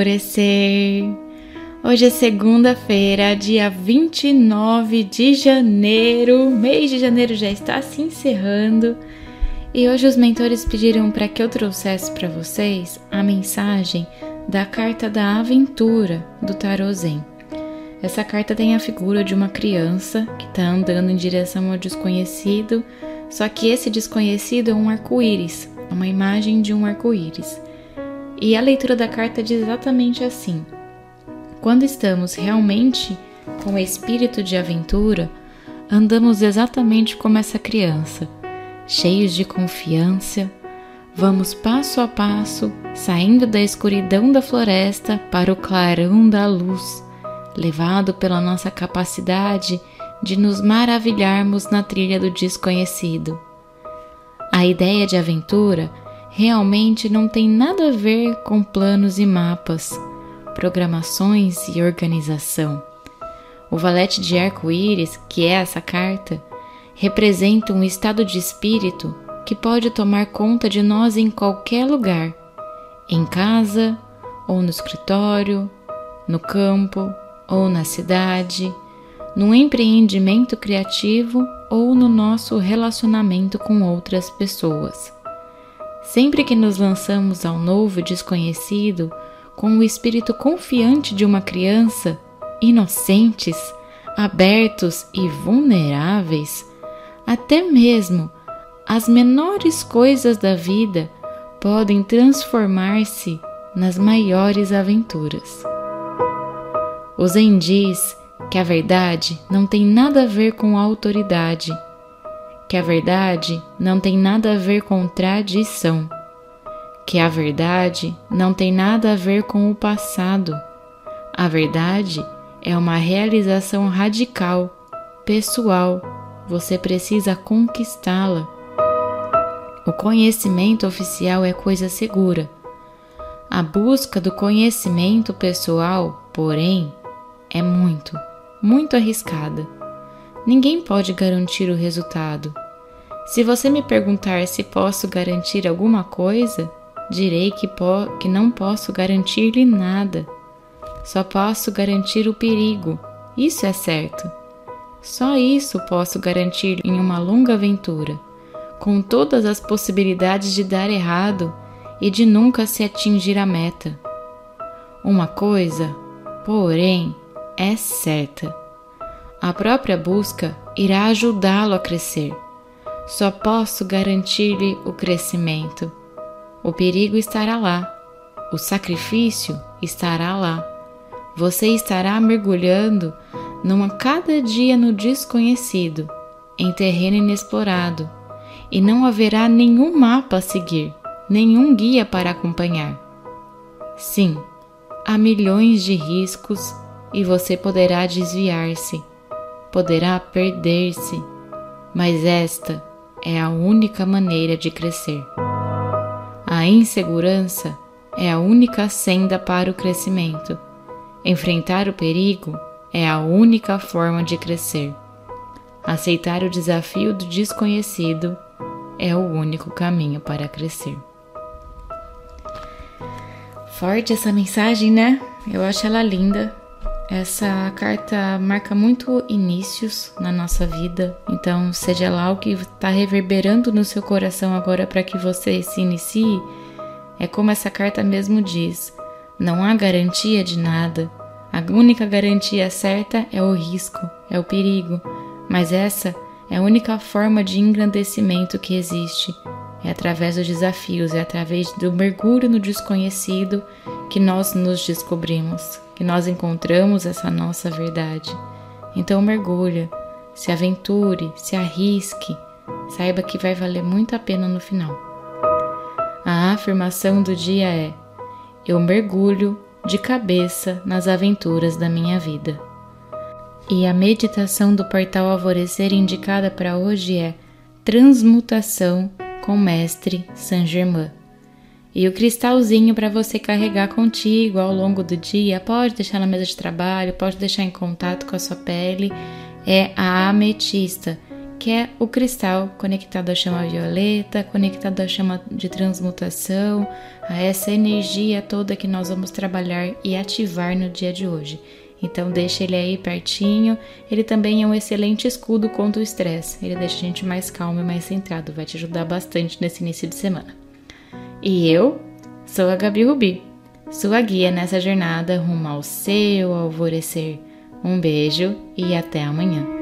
Alvorecer. Hoje é segunda-feira, dia 29 de janeiro. Mês de janeiro já está se encerrando. E hoje os mentores pediram para que eu trouxesse para vocês a mensagem da carta da aventura do Tarot. Essa carta tem a figura de uma criança que está andando em direção ao desconhecido, só que esse desconhecido é um arco-íris, uma imagem de um arco-íris. E a leitura da carta diz exatamente assim: quando estamos realmente com o espírito de aventura, andamos exatamente como essa criança, cheios de confiança, vamos passo a passo, saindo da escuridão da floresta para o clarão da luz, levado pela nossa capacidade de nos maravilharmos na trilha do desconhecido. A ideia de aventura realmente não tem nada a ver com planos e mapas, programações e organização. O valete de arco-íris, que é essa carta, representa um estado de espírito que pode tomar conta de nós em qualquer lugar, em casa ou no escritório, no campo ou na cidade, no empreendimento criativo ou no nosso relacionamento com outras pessoas. Sempre que nos lançamos ao novo desconhecido com o espírito confiante de uma criança, inocentes, abertos e vulneráveis, até mesmo as menores coisas da vida podem transformar-se nas maiores aventuras. O Zen diz que a verdade não tem nada a ver com autoridade que a verdade não tem nada a ver com tradição, que a verdade não tem nada a ver com o passado. A verdade é uma realização radical, pessoal, você precisa conquistá-la. O conhecimento oficial é coisa segura. A busca do conhecimento pessoal, porém, é muito, muito arriscada. Ninguém pode garantir o resultado. Se você me perguntar se posso garantir alguma coisa, direi que, que não posso garantir-lhe nada. Só posso garantir o perigo, isso é certo. Só isso posso garantir em uma longa aventura, com todas as possibilidades de dar errado e de nunca se atingir a meta. Uma coisa, porém, é certa a própria busca irá ajudá-lo a crescer. Só posso garantir-lhe o crescimento. O perigo estará lá, o sacrifício estará lá. Você estará mergulhando numa cada dia no desconhecido, em terreno inexplorado, e não haverá nenhum mapa a seguir, nenhum guia para acompanhar. Sim, há milhões de riscos e você poderá desviar-se poderá perder-se, mas esta é a única maneira de crescer. A insegurança é a única senda para o crescimento. Enfrentar o perigo é a única forma de crescer. Aceitar o desafio do desconhecido é o único caminho para crescer. Forte essa mensagem, né? Eu acho ela linda. Essa carta marca muito inícios na nossa vida, então seja lá o que está reverberando no seu coração agora para que você se inicie, é como essa carta mesmo diz: não há garantia de nada. A única garantia certa é o risco, é o perigo, mas essa é a única forma de engrandecimento que existe. É através dos desafios, é através do mergulho no desconhecido que nós nos descobrimos que nós encontramos essa nossa verdade. Então mergulha, se aventure, se arrisque, saiba que vai valer muito a pena no final. A afirmação do dia é: Eu mergulho de cabeça nas aventuras da minha vida. E a meditação do portal Alvorecer indicada para hoje é Transmutação com Mestre Saint Germain. E o cristalzinho para você carregar contigo ao longo do dia, pode deixar na mesa de trabalho, pode deixar em contato com a sua pele, é a ametista, que é o cristal conectado à chama violeta, conectado à chama de transmutação, a essa energia toda que nós vamos trabalhar e ativar no dia de hoje. Então deixa ele aí pertinho. Ele também é um excelente escudo contra o estresse. Ele deixa a gente mais calmo e mais centrado, vai te ajudar bastante nesse início de semana. E eu sou a Gabi Rubi, sua guia nessa jornada rumo ao seu alvorecer. Um beijo e até amanhã.